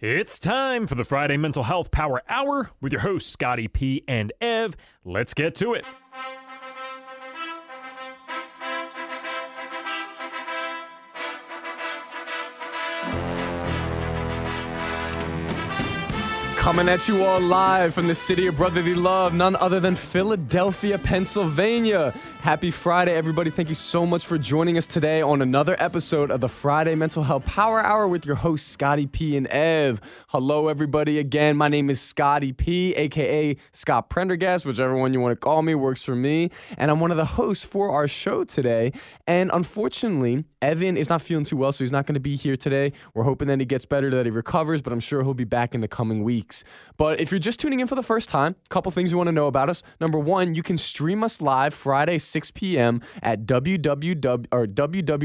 It's time for the Friday Mental Health Power Hour with your hosts, Scotty P and Ev. Let's get to it. Coming at you all live from the city of brotherly love, none other than Philadelphia, Pennsylvania. Happy Friday, everybody. Thank you so much for joining us today on another episode of the Friday Mental Health Power Hour with your hosts, Scotty P and Ev. Hello, everybody. Again, my name is Scotty P, aka Scott Prendergast, whichever one you want to call me works for me. And I'm one of the hosts for our show today. And unfortunately, Evan is not feeling too well, so he's not going to be here today. We're hoping that he gets better, that he recovers, but I'm sure he'll be back in the coming weeks. But if you're just tuning in for the first time, a couple things you want to know about us. Number one, you can stream us live Friday, 6 p.m. at www or www.dbam.com.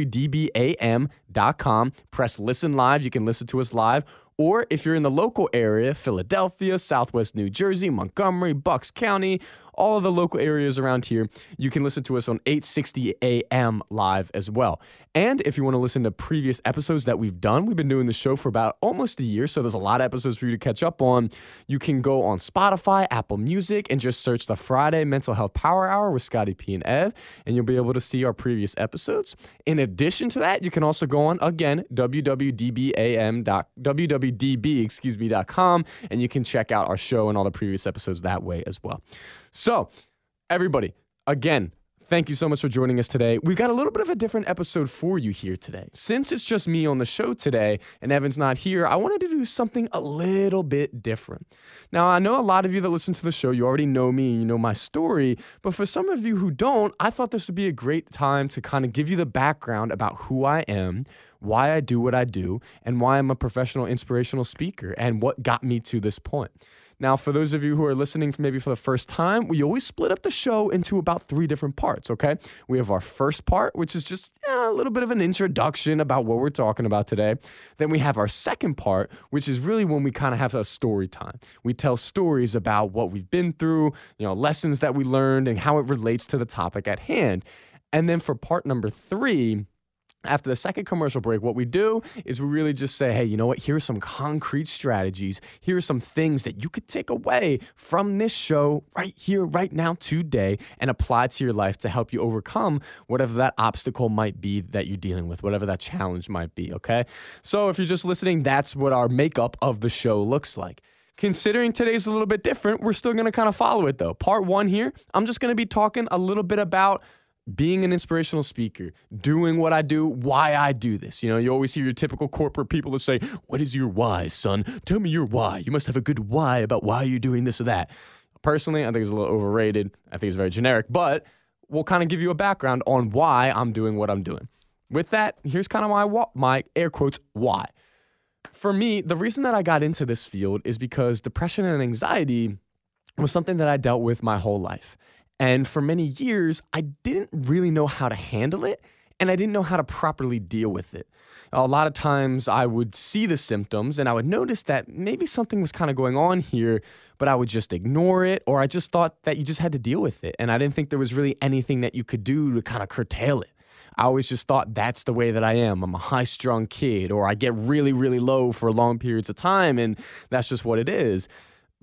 Press listen live. You can listen to us live. Or if you're in the local area, Philadelphia, Southwest New Jersey, Montgomery, Bucks County, all of the local areas around here, you can listen to us on 860 AM live as well. And if you want to listen to previous episodes that we've done, we've been doing the show for about almost a year, so there's a lot of episodes for you to catch up on. You can go on Spotify, Apple Music, and just search the Friday Mental Health Power Hour with Scotty P and Ev, and you'll be able to see our previous episodes. In addition to that, you can also go on again www.dbam. www.db excuse me com, and you can check out our show and all the previous episodes that way as well. So, everybody, again, thank you so much for joining us today. We've got a little bit of a different episode for you here today. Since it's just me on the show today and Evan's not here, I wanted to do something a little bit different. Now, I know a lot of you that listen to the show, you already know me and you know my story, but for some of you who don't, I thought this would be a great time to kind of give you the background about who I am, why I do what I do, and why I'm a professional inspirational speaker and what got me to this point. Now, for those of you who are listening for maybe for the first time, we always split up the show into about three different parts, okay? We have our first part, which is just yeah, a little bit of an introduction about what we're talking about today. Then we have our second part, which is really when we kind of have a story time. We tell stories about what we've been through, you know, lessons that we learned, and how it relates to the topic at hand. And then for part number three, after the second commercial break, what we do is we really just say, hey, you know what? Here's some concrete strategies. Here are some things that you could take away from this show right here, right now, today, and apply to your life to help you overcome whatever that obstacle might be that you're dealing with, whatever that challenge might be, okay? So if you're just listening, that's what our makeup of the show looks like. Considering today's a little bit different, we're still gonna kind of follow it though. Part one here, I'm just gonna be talking a little bit about being an inspirational speaker, doing what I do, why I do this. You know, you always hear your typical corporate people that say, What is your why, son? Tell me your why. You must have a good why about why you're doing this or that. Personally, I think it's a little overrated. I think it's very generic, but we'll kind of give you a background on why I'm doing what I'm doing. With that, here's kind of my, my air quotes why. For me, the reason that I got into this field is because depression and anxiety was something that I dealt with my whole life. And for many years, I didn't really know how to handle it and I didn't know how to properly deal with it. A lot of times I would see the symptoms and I would notice that maybe something was kind of going on here, but I would just ignore it or I just thought that you just had to deal with it. And I didn't think there was really anything that you could do to kind of curtail it. I always just thought that's the way that I am. I'm a high strung kid, or I get really, really low for long periods of time, and that's just what it is.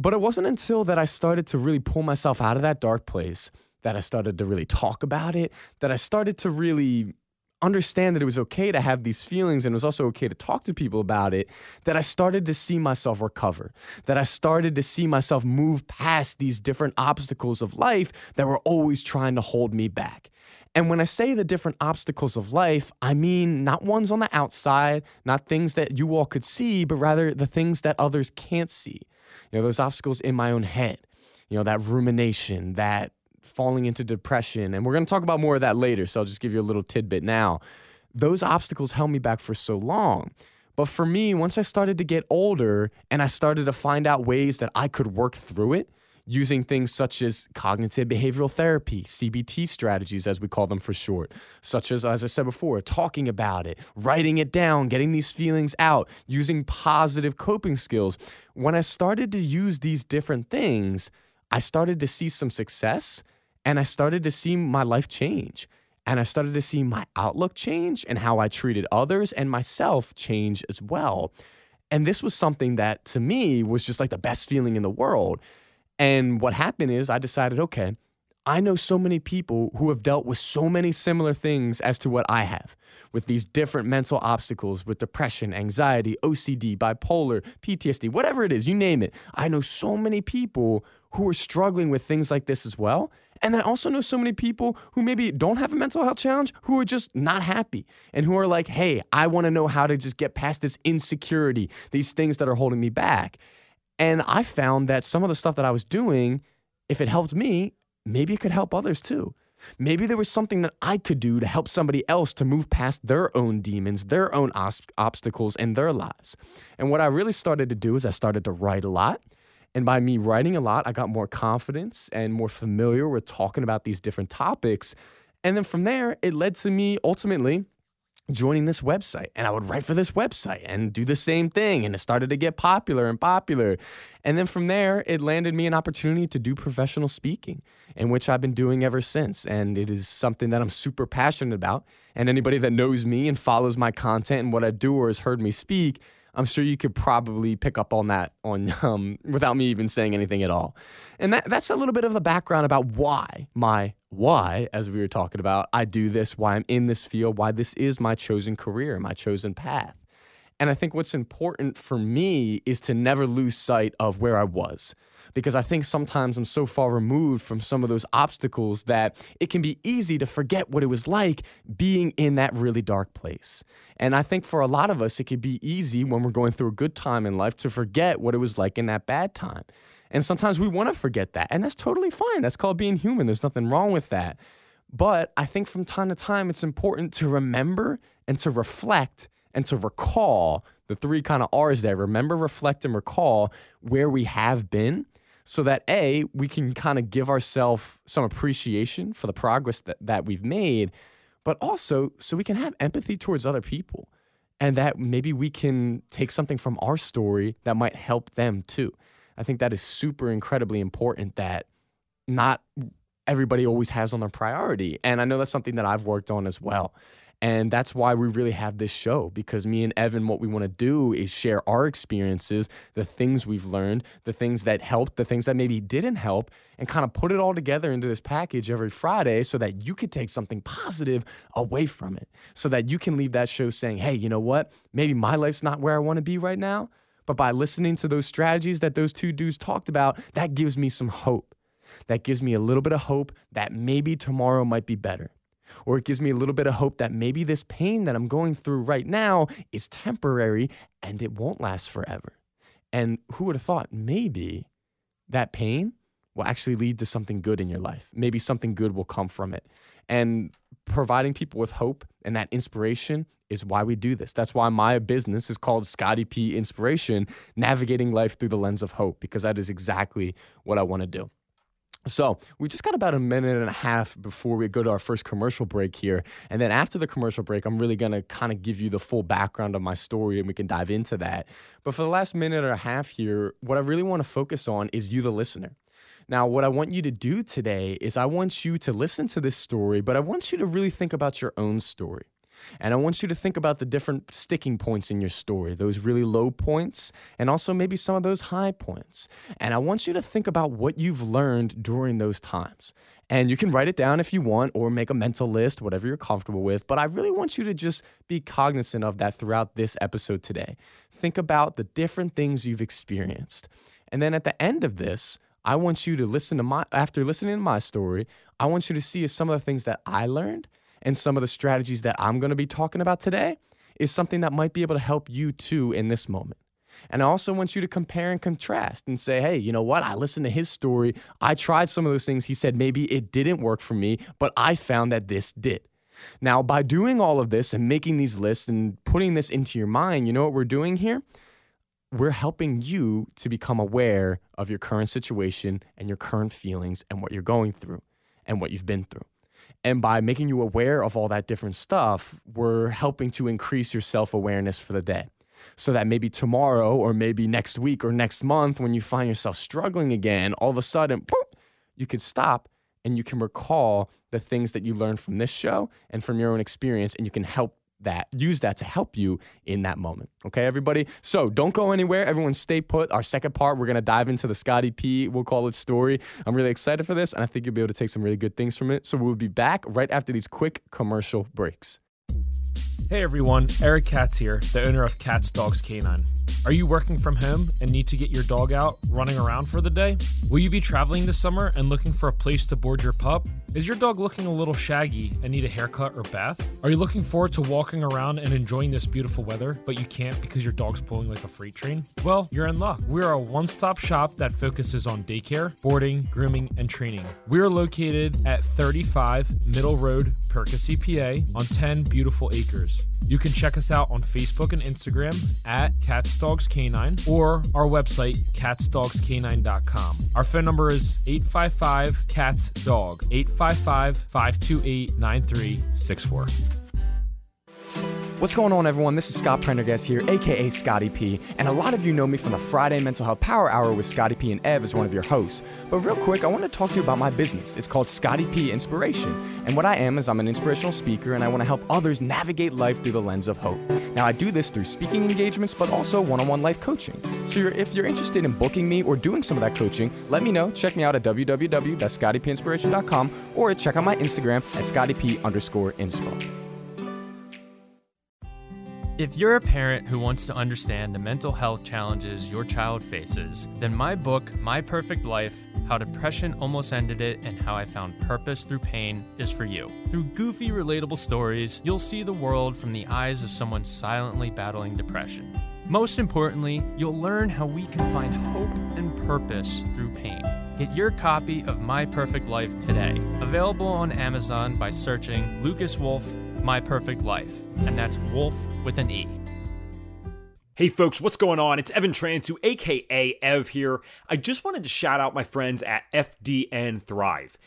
But it wasn't until that I started to really pull myself out of that dark place that I started to really talk about it, that I started to really understand that it was okay to have these feelings and it was also okay to talk to people about it, that I started to see myself recover, that I started to see myself move past these different obstacles of life that were always trying to hold me back. And when I say the different obstacles of life, I mean not ones on the outside, not things that you all could see, but rather the things that others can't see. You know, those obstacles in my own head, you know, that rumination, that falling into depression. And we're going to talk about more of that later. So I'll just give you a little tidbit now. Those obstacles held me back for so long. But for me, once I started to get older and I started to find out ways that I could work through it, using things such as cognitive behavioral therapy, CBT strategies, as we call them for short, such as, as I said before, talking about it, writing it down, getting these feelings out, using positive coping skills. When I started to use these different things, I started to see some success and I started to see my life change. And I started to see my outlook change and how I treated others and myself change as well. And this was something that to me was just like the best feeling in the world. And what happened is I decided, okay, I know so many people who have dealt with so many similar things as to what I have with these different mental obstacles, with depression, anxiety, OCD, bipolar, PTSD, whatever it is, you name it. I know so many people who are struggling with things like this as well. And I also know so many people who maybe don't have a mental health challenge who are just not happy and who are like, hey, I want to know how to just get past this insecurity, these things that are holding me back. And I found that some of the stuff that I was doing, if it helped me, maybe it could help others too. Maybe there was something that I could do to help somebody else to move past their own demons, their own os- obstacles in their lives. And what I really started to do is I started to write a lot. And by me writing a lot, I got more confidence and more familiar with talking about these different topics. And then from there, it led to me ultimately joining this website and I would write for this website and do the same thing and it started to get popular and popular. And then from there it landed me an opportunity to do professional speaking in which I've been doing ever since and it is something that I'm super passionate about and anybody that knows me and follows my content and what I do or has heard me speak I'm sure you could probably pick up on that on um, without me even saying anything at all. And that, that's a little bit of the background about why my why, as we were talking about, I do this, why I'm in this field, why this is my chosen career, my chosen path. And I think what's important for me is to never lose sight of where I was because I think sometimes I'm so far removed from some of those obstacles that it can be easy to forget what it was like being in that really dark place. And I think for a lot of us, it can be easy when we're going through a good time in life to forget what it was like in that bad time. And sometimes we want to forget that. And that's totally fine. That's called being human. There's nothing wrong with that. But I think from time to time, it's important to remember and to reflect and to recall the three kind of R's there remember, reflect, and recall where we have been so that A, we can kind of give ourselves some appreciation for the progress that, that we've made, but also so we can have empathy towards other people and that maybe we can take something from our story that might help them too. I think that is super incredibly important that not everybody always has on their priority. And I know that's something that I've worked on as well. And that's why we really have this show because me and Evan, what we want to do is share our experiences, the things we've learned, the things that helped, the things that maybe didn't help, and kind of put it all together into this package every Friday so that you could take something positive away from it. So that you can leave that show saying, hey, you know what? Maybe my life's not where I want to be right now. But by listening to those strategies that those two dudes talked about, that gives me some hope. That gives me a little bit of hope that maybe tomorrow might be better or it gives me a little bit of hope that maybe this pain that I'm going through right now is temporary and it won't last forever. And who would have thought maybe that pain will actually lead to something good in your life? Maybe something good will come from it. And providing people with hope and that inspiration is why we do this. That's why my business is called Scotty P Inspiration, navigating life through the lens of hope, because that is exactly what I want to do. So we just got about a minute and a half before we go to our first commercial break here. And then after the commercial break, I'm really going to kind of give you the full background of my story and we can dive into that. But for the last minute and a half here, what I really want to focus on is you, the listener. Now, what I want you to do today is I want you to listen to this story, but I want you to really think about your own story. And I want you to think about the different sticking points in your story, those really low points, and also maybe some of those high points. And I want you to think about what you've learned during those times. And you can write it down if you want or make a mental list, whatever you're comfortable with. But I really want you to just be cognizant of that throughout this episode today. Think about the different things you've experienced. And then at the end of this, I want you to listen to my, after listening to my story, I want you to see some of the things that I learned and some of the strategies that I'm going to be talking about today is something that might be able to help you too in this moment. And I also want you to compare and contrast and say, hey, you know what? I listened to his story. I tried some of those things. He said maybe it didn't work for me, but I found that this did. Now, by doing all of this and making these lists and putting this into your mind, you know what we're doing here? We're helping you to become aware of your current situation and your current feelings and what you're going through and what you've been through. And by making you aware of all that different stuff, we're helping to increase your self awareness for the day. So that maybe tomorrow or maybe next week or next month, when you find yourself struggling again, all of a sudden, you can stop and you can recall the things that you learned from this show and from your own experience, and you can help that, use that to help you in that moment. Okay, everybody? So don't go anywhere. Everyone stay put. Our second part, we're going to dive into the Scotty P, we'll call it story. I'm really excited for this, and I think you'll be able to take some really good things from it. So we'll be back right after these quick commercial breaks. Hey everyone, Eric Katz here, the owner of Katz Dogs Canine. Are you working from home and need to get your dog out running around for the day? Will you be traveling this summer and looking for a place to board your pup? Is your dog looking a little shaggy and need a haircut or bath? Are you looking forward to walking around and enjoying this beautiful weather, but you can't because your dog's pulling like a freight train? Well, you're in luck. We are a one stop shop that focuses on daycare, boarding, grooming, and training. We are located at 35 Middle Road, Percy, PA, on 10 beautiful acres. You can check us out on Facebook and Instagram at Katz Dogs Canine or our website, katzdogscanine.com. Our phone number is 855 KATZ DOG, 855 528 9364. What's going on, everyone? This is Scott Prendergast here, aka Scotty P, and a lot of you know me from the Friday Mental Health Power Hour with Scotty P and Ev as one of your hosts. But real quick, I want to talk to you about my business. It's called Scotty P Inspiration, and what I am is I'm an inspirational speaker, and I want to help others navigate life through the lens of hope. Now, I do this through speaking engagements, but also one-on-one life coaching. So, you're, if you're interested in booking me or doing some of that coaching, let me know. Check me out at www.scottypinspiration.com or check out my Instagram at scottyp underscore inspo. If you're a parent who wants to understand the mental health challenges your child faces, then my book, My Perfect Life How Depression Almost Ended It and How I Found Purpose Through Pain, is for you. Through goofy, relatable stories, you'll see the world from the eyes of someone silently battling depression. Most importantly, you'll learn how we can find hope and purpose through pain. Get your copy of My Perfect Life today. Available on Amazon by searching Lucas Wolfe My Perfect Life, and that's Wolf with an E. Hey folks, what's going on? It's Evan Transue, aka Ev here. I just wanted to shout out my friends at FDN Thrive.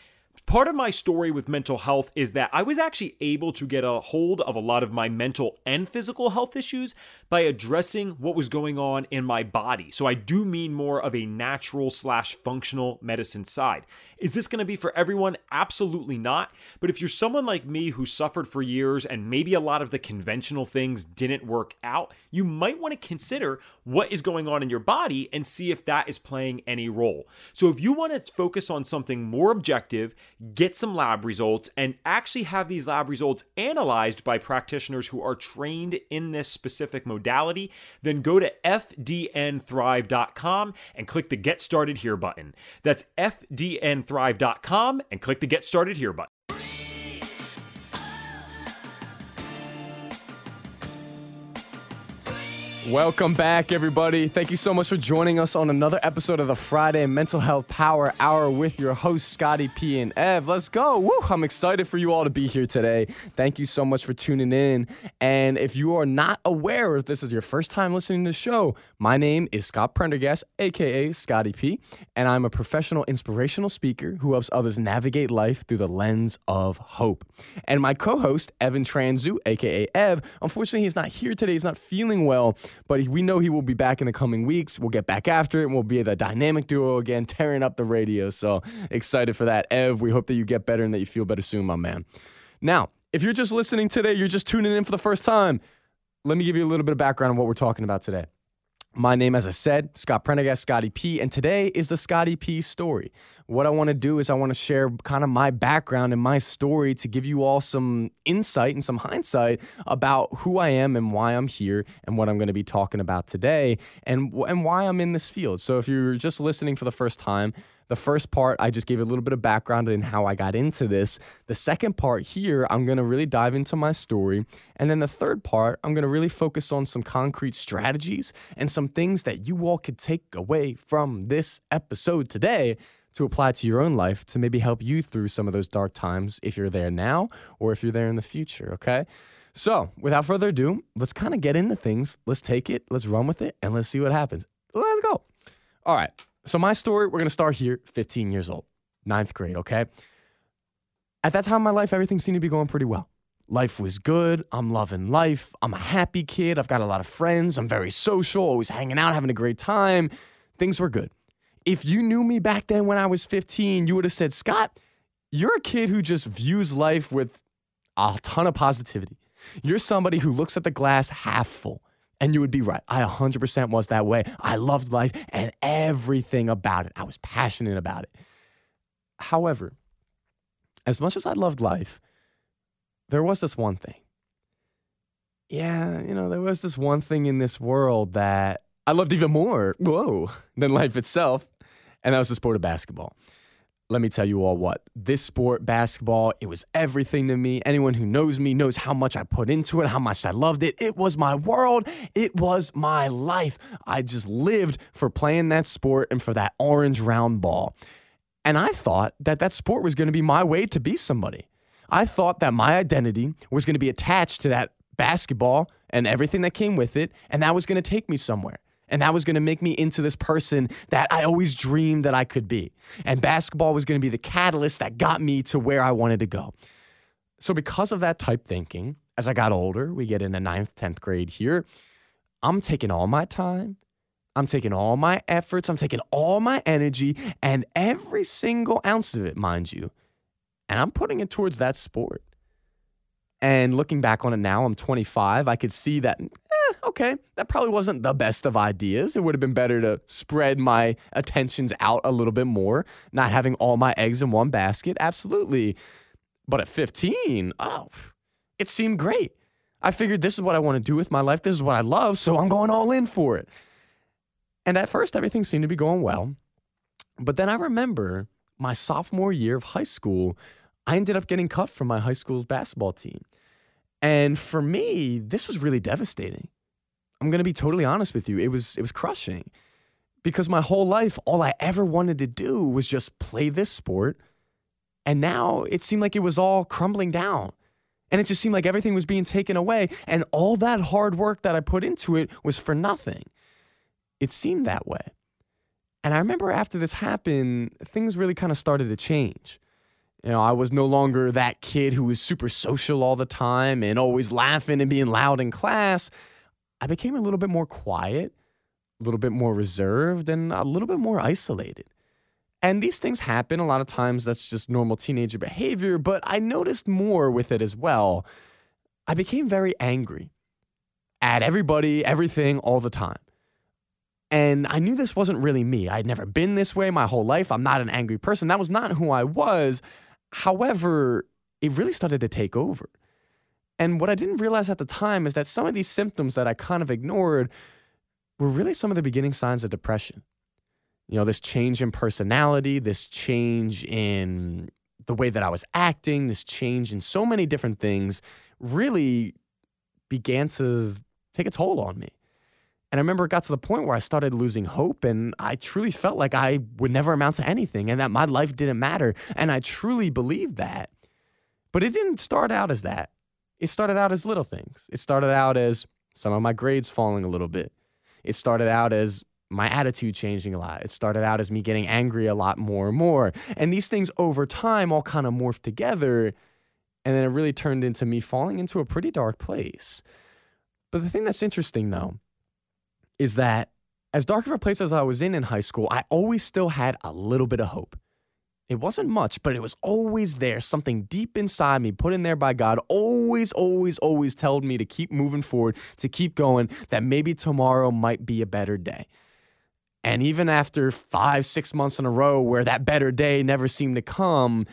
Part of my story with mental health is that I was actually able to get a hold of a lot of my mental and physical health issues by addressing what was going on in my body. So I do mean more of a natural slash functional medicine side. Is this going to be for everyone? Absolutely not. But if you're someone like me who suffered for years and maybe a lot of the conventional things didn't work out, you might want to consider what is going on in your body and see if that is playing any role. So if you want to focus on something more objective, get some lab results, and actually have these lab results analyzed by practitioners who are trained in this specific modality, then go to fdnthrive.com and click the Get Started Here button. That's fdnthrive.com and click the Get Started Here button. Welcome back, everybody. Thank you so much for joining us on another episode of the Friday Mental Health Power Hour with your host, Scotty P and Ev. Let's go. Woo, I'm excited for you all to be here today. Thank you so much for tuning in. And if you are not aware, if this is your first time listening to the show, my name is Scott Prendergast, aka Scotty P, and I'm a professional inspirational speaker who helps others navigate life through the lens of hope. And my co host, Evan Transue, aka Ev, unfortunately, he's not here today. He's not feeling well but we know he will be back in the coming weeks. We'll get back after it and we'll be the dynamic duo again, tearing up the radio. So excited for that. Ev, we hope that you get better and that you feel better soon, my man. Now, if you're just listening today, you're just tuning in for the first time, let me give you a little bit of background on what we're talking about today. My name, as I said, Scott Prendergast, Scotty P, and today is the Scotty P story. What I want to do is I want to share kind of my background and my story to give you all some insight and some hindsight about who I am and why I'm here and what I'm going to be talking about today and and why I'm in this field. So if you're just listening for the first time, the first part, I just gave a little bit of background in how I got into this. The second part here, I'm going to really dive into my story. And then the third part, I'm going to really focus on some concrete strategies and some things that you all could take away from this episode today to apply to your own life to maybe help you through some of those dark times if you're there now or if you're there in the future, okay? So, without further ado, let's kind of get into things. Let's take it, let's run with it, and let's see what happens. Let's go. All right. So, my story, we're going to start here 15 years old, ninth grade, okay? At that time in my life, everything seemed to be going pretty well. Life was good. I'm loving life. I'm a happy kid. I've got a lot of friends. I'm very social, always hanging out, having a great time. Things were good. If you knew me back then when I was 15, you would have said, Scott, you're a kid who just views life with a ton of positivity. You're somebody who looks at the glass half full. And you would be right. I 100% was that way. I loved life and everything about it. I was passionate about it. However, as much as I loved life, there was this one thing. Yeah, you know, there was this one thing in this world that I loved even more, whoa, than life itself. And that was the sport of basketball let me tell you all what. This sport basketball it was everything to me. Anyone who knows me knows how much i put into it how much i loved it. It was my world. It was my life. I just lived for playing that sport and for that orange round ball. And i thought that that sport was going to be my way to be somebody. I thought that my identity was going to be attached to that basketball and everything that came with it and that was going to take me somewhere and that was going to make me into this person that I always dreamed that I could be. And basketball was going to be the catalyst that got me to where I wanted to go. So, because of that type thinking, as I got older, we get into ninth, 10th grade here, I'm taking all my time, I'm taking all my efforts, I'm taking all my energy, and every single ounce of it, mind you, and I'm putting it towards that sport. And looking back on it now, I'm 25, I could see that eh, okay, that probably wasn't the best of ideas. It would have been better to spread my attentions out a little bit more, not having all my eggs in one basket. Absolutely. But at 15, oh, it seemed great. I figured this is what I want to do with my life. This is what I love. So I'm going all in for it. And at first, everything seemed to be going well. But then I remember my sophomore year of high school, I ended up getting cut from my high school's basketball team. And for me, this was really devastating. I'm going to be totally honest with you. It was it was crushing. Because my whole life all I ever wanted to do was just play this sport. And now it seemed like it was all crumbling down. And it just seemed like everything was being taken away and all that hard work that I put into it was for nothing. It seemed that way. And I remember after this happened, things really kind of started to change. You know, I was no longer that kid who was super social all the time and always laughing and being loud in class. I became a little bit more quiet, a little bit more reserved, and a little bit more isolated. And these things happen a lot of times. That's just normal teenager behavior. But I noticed more with it as well. I became very angry at everybody, everything, all the time. And I knew this wasn't really me. I'd never been this way my whole life. I'm not an angry person. That was not who I was. However, it really started to take over. And what I didn't realize at the time is that some of these symptoms that I kind of ignored were really some of the beginning signs of depression. You know, this change in personality, this change in the way that I was acting, this change in so many different things really began to take a toll on me. And I remember it got to the point where I started losing hope and I truly felt like I would never amount to anything and that my life didn't matter. And I truly believed that. But it didn't start out as that. It started out as little things. It started out as some of my grades falling a little bit. It started out as my attitude changing a lot. It started out as me getting angry a lot more and more. And these things over time all kind of morphed together. And then it really turned into me falling into a pretty dark place. But the thing that's interesting though is that as dark of a place as I was in in high school, I always still had a little bit of hope. It wasn't much, but it was always there. Something deep inside me, put in there by God, always, always, always told me to keep moving forward, to keep going, that maybe tomorrow might be a better day. And even after five, six months in a row where that better day never seemed to come,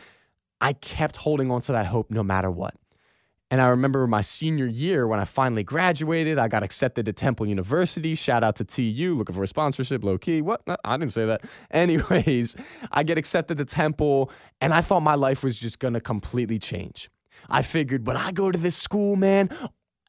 I kept holding on to that hope no matter what. And I remember my senior year when I finally graduated, I got accepted to Temple University. Shout out to TU, looking for a sponsorship, low key. What? I didn't say that. Anyways, I get accepted to Temple, and I thought my life was just gonna completely change. I figured when I go to this school, man,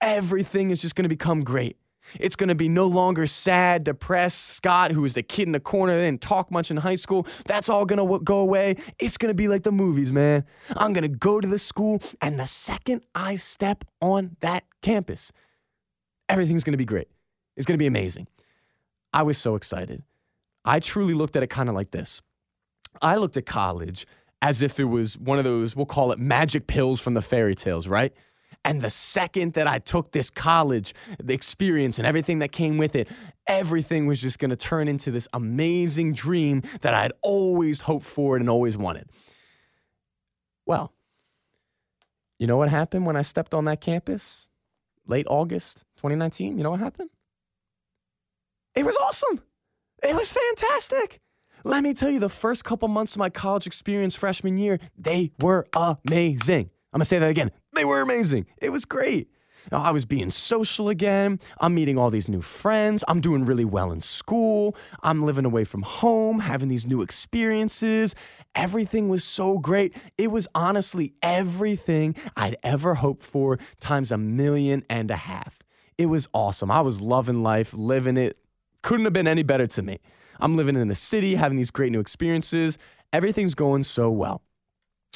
everything is just gonna become great. It's going to be no longer sad, depressed Scott, who was the kid in the corner that didn't talk much in high school. That's all going to go away. It's going to be like the movies, man. I'm going to go to the school, and the second I step on that campus, everything's going to be great. It's going to be amazing. I was so excited. I truly looked at it kind of like this I looked at college as if it was one of those, we'll call it magic pills from the fairy tales, right? And the second that I took this college, the experience and everything that came with it, everything was just gonna turn into this amazing dream that I had always hoped for and always wanted. Well, you know what happened when I stepped on that campus? late August 2019. You know what happened? It was awesome. It was fantastic. Let me tell you, the first couple months of my college experience freshman year, they were amazing. I'm gonna say that again. They were amazing. It was great. I was being social again. I'm meeting all these new friends. I'm doing really well in school. I'm living away from home, having these new experiences. Everything was so great. It was honestly everything I'd ever hoped for times a million and a half. It was awesome. I was loving life, living it. Couldn't have been any better to me. I'm living in the city, having these great new experiences. Everything's going so well.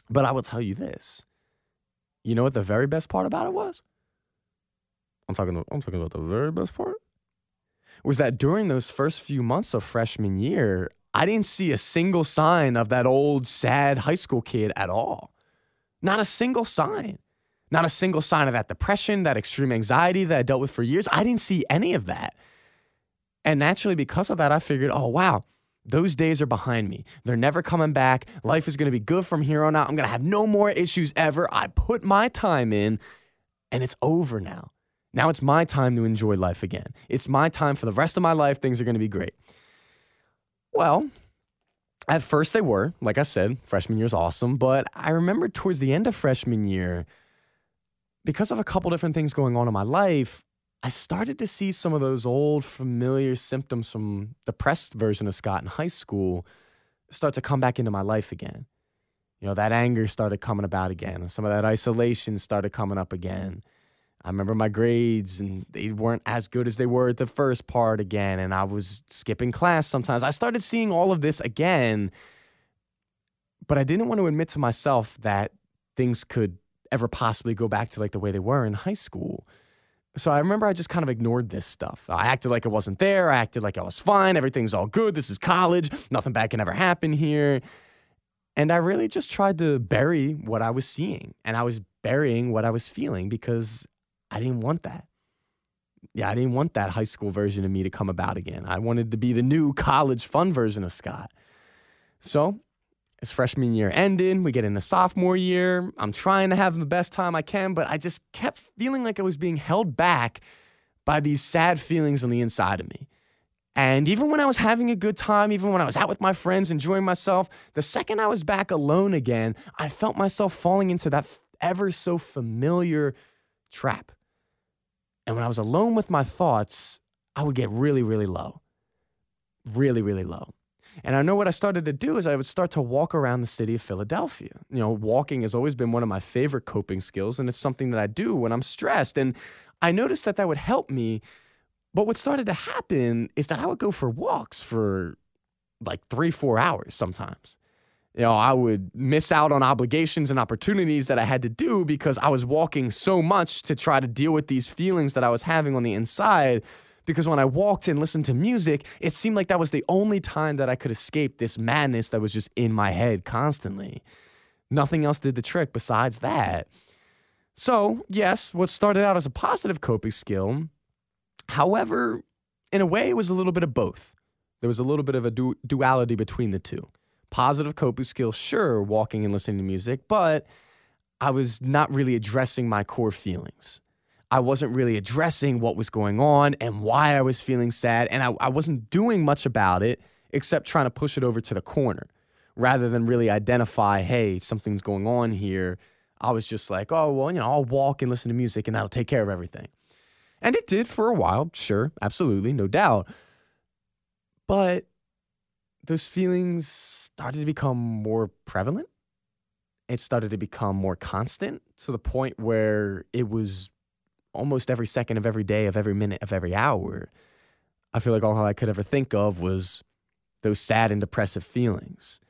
But I will tell you this. You know what the very best part about it was? I'm talking I'm talking about the very best part. Was that during those first few months of freshman year, I didn't see a single sign of that old sad high school kid at all. Not a single sign. Not a single sign of that depression, that extreme anxiety that I dealt with for years. I didn't see any of that. And naturally, because of that, I figured, oh, wow, those days are behind me. They're never coming back. Life is going to be good from here on out. I'm going to have no more issues ever. I put my time in and it's over now. Now it's my time to enjoy life again. It's my time for the rest of my life. Things are going to be great. Well, at first they were, like I said, freshman year is awesome. But I remember towards the end of freshman year, because of a couple different things going on in my life, I started to see some of those old familiar symptoms from the depressed version of Scott in high school start to come back into my life again. You know, that anger started coming about again, and some of that isolation started coming up again. I remember my grades and they weren't as good as they were at the first part again. And I was skipping class sometimes. I started seeing all of this again, but I didn't want to admit to myself that things could ever possibly go back to like the way they were in high school. So I remember I just kind of ignored this stuff. I acted like it wasn't there. I acted like I was fine. Everything's all good. This is college. Nothing bad can ever happen here. And I really just tried to bury what I was seeing. And I was burying what I was feeling because I didn't want that. Yeah, I didn't want that high school version of me to come about again. I wanted to be the new college fun version of Scott. So, freshman year ended, we get into sophomore year. I'm trying to have the best time I can, but I just kept feeling like I was being held back by these sad feelings on the inside of me. And even when I was having a good time, even when I was out with my friends, enjoying myself, the second I was back alone again, I felt myself falling into that ever so familiar trap. And when I was alone with my thoughts, I would get really, really low. Really, really low. And I know what I started to do is I would start to walk around the city of Philadelphia. You know, walking has always been one of my favorite coping skills, and it's something that I do when I'm stressed. And I noticed that that would help me. But what started to happen is that I would go for walks for like three, four hours sometimes you know, I would miss out on obligations and opportunities that I had to do because I was walking so much to try to deal with these feelings that I was having on the inside. Because when I walked and listened to music, it seemed like that was the only time that I could escape this madness that was just in my head constantly. Nothing else did the trick besides that. So, yes, what started out as a positive coping skill, however, in a way, it was a little bit of both. There was a little bit of a du- duality between the two positive coping skills, sure, walking and listening to music, but I was not really addressing my core feelings. I wasn't really addressing what was going on and why I was feeling sad. And I, I, wasn't doing much about it except trying to push it over to the corner rather than really identify, hey, something's going on here. I was just like, oh, well, you know, I'll walk and listen to music and that'll take care of everything. And it did for a while, sure, absolutely, no doubt. But those feelings started to become more prevalent. It started to become more constant to the point where it was almost every second of every day, of every minute, of every hour. I feel like all I could ever think of was those sad and depressive feelings.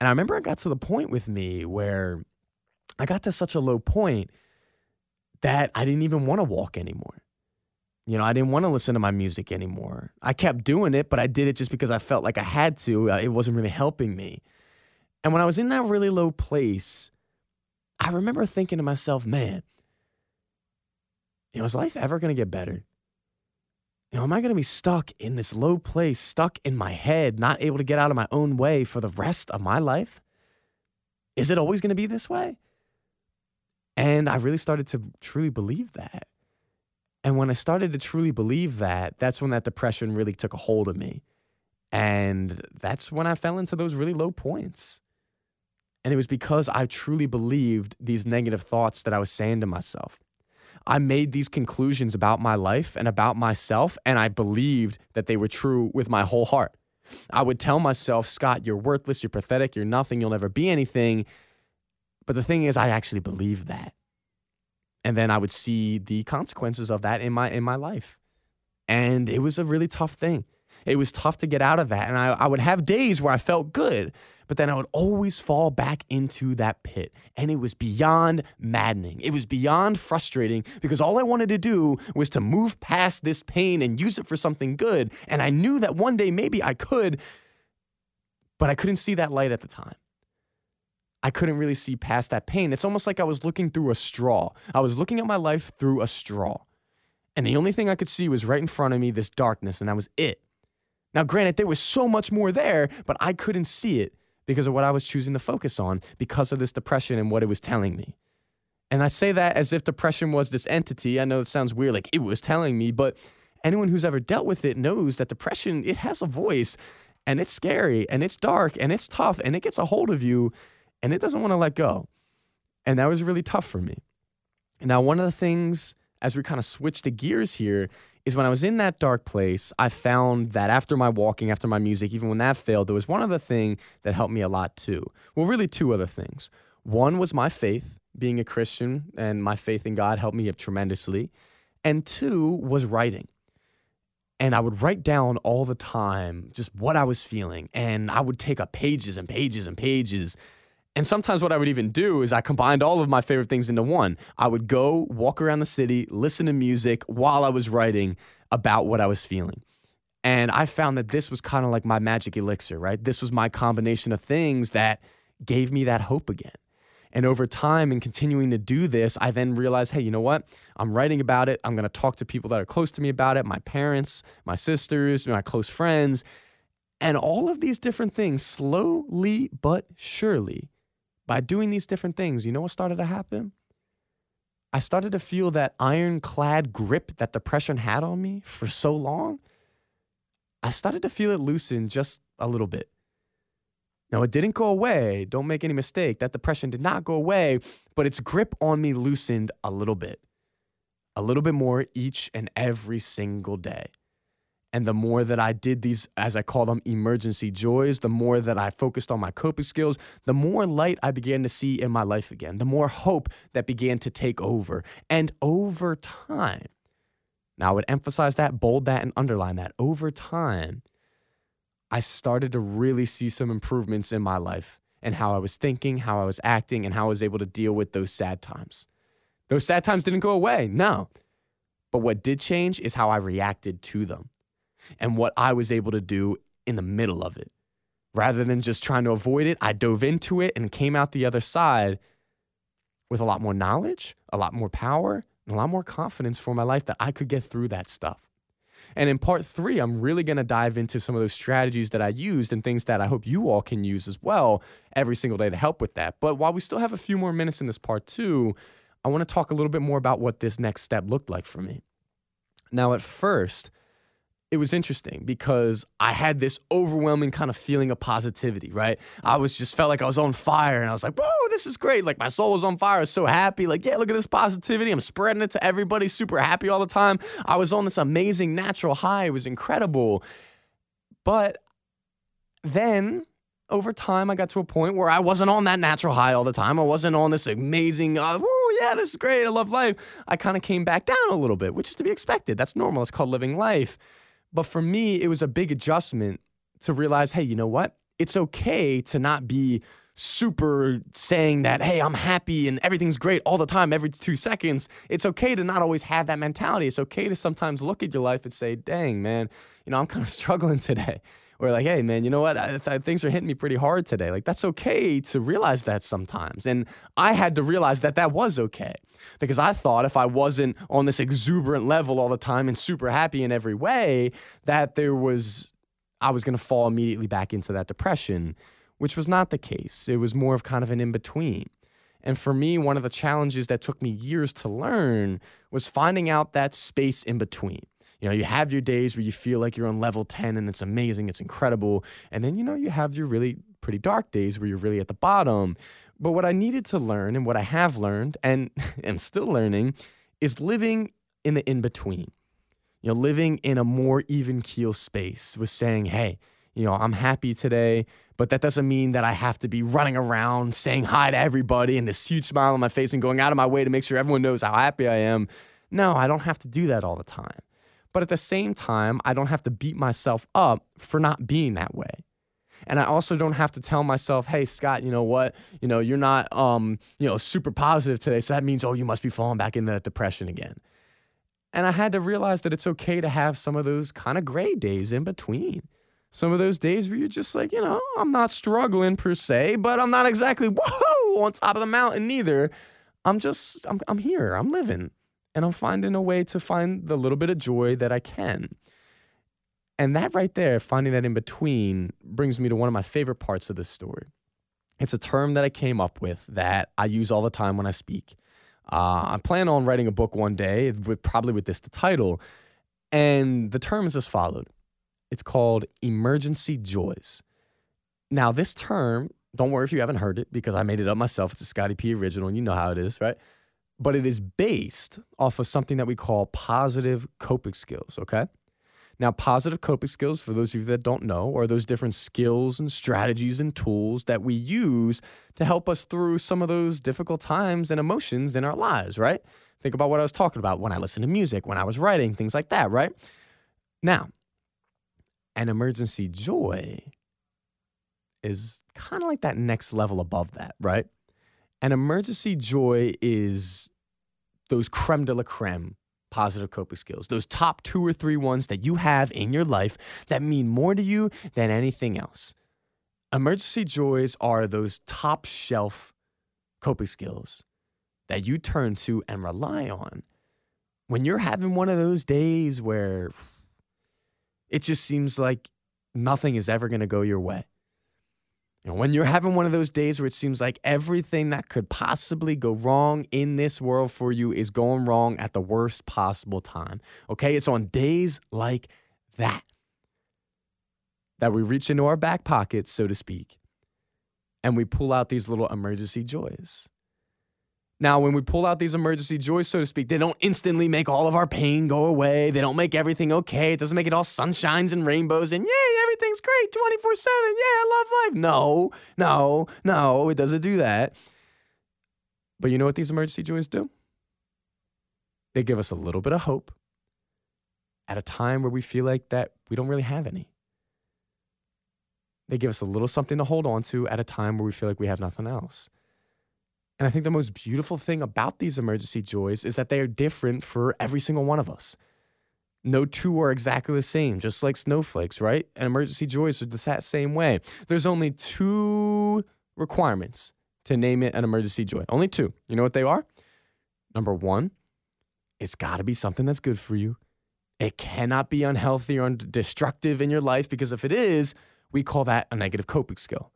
And I remember it got to the point with me where I got to such a low point that I didn't even want to walk anymore. You know, I didn't want to listen to my music anymore. I kept doing it, but I did it just because I felt like I had to. Uh, it wasn't really helping me. And when I was in that really low place, I remember thinking to myself, man, you know, is life ever going to get better? You know, am I going to be stuck in this low place, stuck in my head, not able to get out of my own way for the rest of my life? Is it always going to be this way? And I really started to truly believe that. And when I started to truly believe that, that's when that depression really took a hold of me. And that's when I fell into those really low points. And it was because I truly believed these negative thoughts that I was saying to myself. I made these conclusions about my life and about myself, and I believed that they were true with my whole heart. I would tell myself, Scott, you're worthless, you're pathetic, you're nothing, you'll never be anything. But the thing is, I actually believed that. And then I would see the consequences of that in my in my life. And it was a really tough thing. It was tough to get out of that. And I, I would have days where I felt good, but then I would always fall back into that pit. And it was beyond maddening. It was beyond frustrating because all I wanted to do was to move past this pain and use it for something good. And I knew that one day maybe I could, but I couldn't see that light at the time. I couldn't really see past that pain. It's almost like I was looking through a straw. I was looking at my life through a straw. And the only thing I could see was right in front of me this darkness, and that was it. Now, granted, there was so much more there, but I couldn't see it because of what I was choosing to focus on because of this depression and what it was telling me. And I say that as if depression was this entity. I know it sounds weird, like it was telling me, but anyone who's ever dealt with it knows that depression, it has a voice and it's scary and it's dark and it's tough and it gets a hold of you and it doesn't want to let go. And that was really tough for me. Now, one of the things as we kind of switch the gears here is when I was in that dark place, I found that after my walking, after my music, even when that failed, there was one other thing that helped me a lot too. Well, really, two other things. One was my faith, being a Christian, and my faith in God helped me up tremendously. And two was writing. And I would write down all the time just what I was feeling. And I would take up pages and pages and pages and sometimes what I would even do is I combined all of my favorite things into one. I would go walk around the city, listen to music while I was writing about what I was feeling. And I found that this was kind of like my magic elixir, right? This was my combination of things that gave me that hope again. And over time and continuing to do this, I then realized, hey, you know what? I'm writing about it. I'm going to talk to people that are close to me about it my parents, my sisters, my close friends. And all of these different things, slowly but surely, by doing these different things, you know what started to happen? I started to feel that ironclad grip that depression had on me for so long. I started to feel it loosen just a little bit. Now, it didn't go away. Don't make any mistake. That depression did not go away, but its grip on me loosened a little bit, a little bit more each and every single day. And the more that I did these, as I call them, emergency joys, the more that I focused on my coping skills, the more light I began to see in my life again, the more hope that began to take over. And over time, now I would emphasize that, bold that, and underline that. Over time, I started to really see some improvements in my life and how I was thinking, how I was acting, and how I was able to deal with those sad times. Those sad times didn't go away, no. But what did change is how I reacted to them and what I was able to do in the middle of it. Rather than just trying to avoid it, I dove into it and came out the other side with a lot more knowledge, a lot more power, and a lot more confidence for my life that I could get through that stuff. And in part three, I'm really going to dive into some of those strategies that I used and things that I hope you all can use as well every single day to help with that. But while we still have a few more minutes in this part two, I want to talk a little bit more about what this next step looked like for me. Now, at first, it was interesting because I had this overwhelming kind of feeling of positivity, right? I was just felt like I was on fire and I was like, whoa, this is great. Like my soul was on fire. I was so happy. Like, yeah, look at this positivity. I'm spreading it to everybody, super happy all the time. I was on this amazing natural high. It was incredible. But then over time, I got to a point where I wasn't on that natural high all the time. I wasn't on this amazing, uh, woo, yeah, this is great. I love life. I kind of came back down a little bit, which is to be expected. That's normal. It's called living life. But for me, it was a big adjustment to realize hey, you know what? It's okay to not be super saying that, hey, I'm happy and everything's great all the time, every two seconds. It's okay to not always have that mentality. It's okay to sometimes look at your life and say, dang, man, you know, I'm kind of struggling today. Or like, hey, man, you know what? I, th- things are hitting me pretty hard today. Like, that's okay to realize that sometimes. And I had to realize that that was okay because I thought if I wasn't on this exuberant level all the time and super happy in every way, that there was, I was going to fall immediately back into that depression, which was not the case. It was more of kind of an in between. And for me, one of the challenges that took me years to learn was finding out that space in between. You know, you have your days where you feel like you're on level 10 and it's amazing, it's incredible. And then, you know, you have your really pretty dark days where you're really at the bottom. But what I needed to learn and what I have learned and am still learning is living in the in between. You know, living in a more even keel space with saying, hey, you know, I'm happy today, but that doesn't mean that I have to be running around saying hi to everybody and this huge smile on my face and going out of my way to make sure everyone knows how happy I am. No, I don't have to do that all the time. But at the same time, I don't have to beat myself up for not being that way. And I also don't have to tell myself, hey, Scott, you know what? You know, you're not um, you know, super positive today. So that means, oh, you must be falling back into that depression again. And I had to realize that it's okay to have some of those kind of gray days in between. Some of those days where you're just like, you know, I'm not struggling per se, but I'm not exactly whoa on top of the mountain neither. I'm just, I'm, I'm here, I'm living, and I'm finding a way to find the little bit of joy that I can. And that right there, finding that in between, brings me to one of my favorite parts of this story. It's a term that I came up with that I use all the time when I speak. Uh, I plan on writing a book one day, with probably with this the title, and the term is as followed. It's called emergency joys. Now, this term, don't worry if you haven't heard it because I made it up myself. It's a Scotty P original, and you know how it is, right? But it is based off of something that we call positive coping skills, okay? Now, positive coping skills, for those of you that don't know, are those different skills and strategies and tools that we use to help us through some of those difficult times and emotions in our lives, right? Think about what I was talking about when I listened to music, when I was writing, things like that, right? Now, an emergency joy is kind of like that next level above that, right? An emergency joy is those creme de la creme positive coping skills, those top two or three ones that you have in your life that mean more to you than anything else. Emergency joys are those top shelf coping skills that you turn to and rely on when you're having one of those days where it just seems like nothing is ever going to go your way. And when you're having one of those days where it seems like everything that could possibly go wrong in this world for you is going wrong at the worst possible time. Okay? It's on days like that that we reach into our back pockets, so to speak, and we pull out these little emergency joys. Now, when we pull out these emergency joys, so to speak, they don't instantly make all of our pain go away. They don't make everything okay. It doesn't make it all sunshines and rainbows and yay, everything's great 24 7. Yeah, I love life. No, no, no, it doesn't do that. But you know what these emergency joys do? They give us a little bit of hope at a time where we feel like that we don't really have any. They give us a little something to hold on to at a time where we feel like we have nothing else. And I think the most beautiful thing about these emergency joys is that they are different for every single one of us. No two are exactly the same, just like snowflakes, right? And emergency joys are the same way. There's only two requirements to name it an emergency joy. Only two. You know what they are? Number one, it's got to be something that's good for you. It cannot be unhealthy or destructive in your life because if it is, we call that a negative coping skill.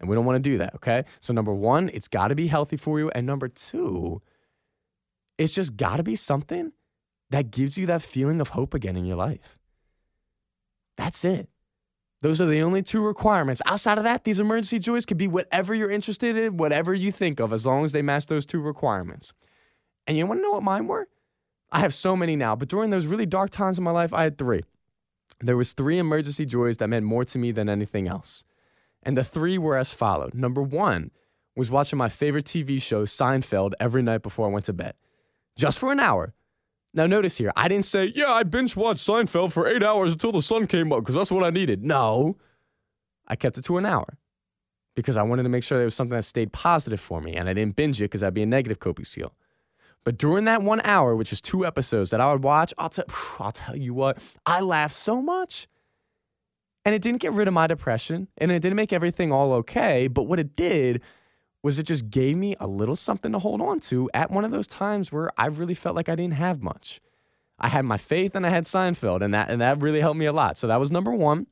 And we don't want to do that, okay? So, number one, it's got to be healthy for you. And number two, it's just got to be something that gives you that feeling of hope again in your life. That's it. Those are the only two requirements. Outside of that, these emergency joys could be whatever you're interested in, whatever you think of, as long as they match those two requirements. And you want to know what mine were? I have so many now, but during those really dark times in my life, I had three. There was three emergency joys that meant more to me than anything else. And the three were as followed. Number one was watching my favorite TV show, Seinfeld, every night before I went to bed, just for an hour. Now, notice here, I didn't say, yeah, I binge watched Seinfeld for eight hours until the sun came up because that's what I needed. No, I kept it to an hour because I wanted to make sure there was something that stayed positive for me and I didn't binge it because that'd be a negative coping skill. But during that one hour, which is two episodes that I would watch, I'll, t- I'll tell you what, I laughed so much. And it didn't get rid of my depression and it didn't make everything all okay. But what it did was it just gave me a little something to hold on to at one of those times where I really felt like I didn't have much. I had my faith and I had Seinfeld, and that and that really helped me a lot. So that was number one.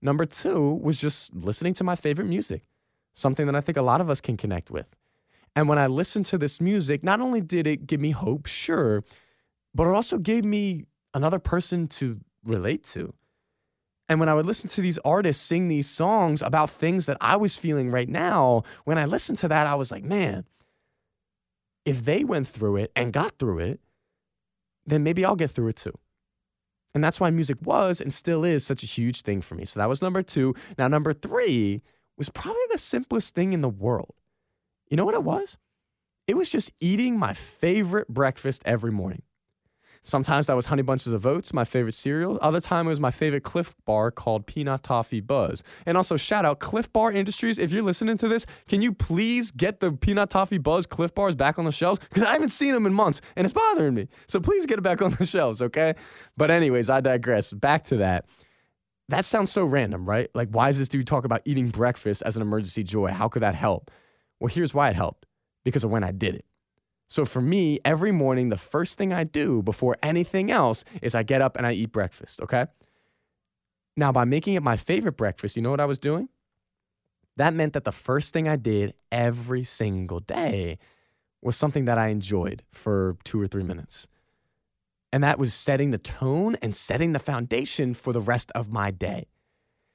Number two was just listening to my favorite music, something that I think a lot of us can connect with. And when I listened to this music, not only did it give me hope, sure, but it also gave me another person to relate to. And when I would listen to these artists sing these songs about things that I was feeling right now, when I listened to that, I was like, man, if they went through it and got through it, then maybe I'll get through it too. And that's why music was and still is such a huge thing for me. So that was number two. Now, number three was probably the simplest thing in the world. You know what it was? It was just eating my favorite breakfast every morning. Sometimes that was Honey Bunches of Oats, my favorite cereal. Other time it was my favorite Clif bar called Peanut Toffee Buzz. And also shout out Clif Bar Industries. If you're listening to this, can you please get the Peanut Toffee Buzz Clif bars back on the shelves? Because I haven't seen them in months and it's bothering me. So please get it back on the shelves, okay? But anyways, I digress. Back to that. That sounds so random, right? Like, why does this dude talk about eating breakfast as an emergency joy? How could that help? Well, here's why it helped because of when I did it. So for me, every morning, the first thing I do before anything else is I get up and I eat breakfast, okay? Now, by making it my favorite breakfast, you know what I was doing? That meant that the first thing I did every single day was something that I enjoyed for two or three minutes. And that was setting the tone and setting the foundation for the rest of my day.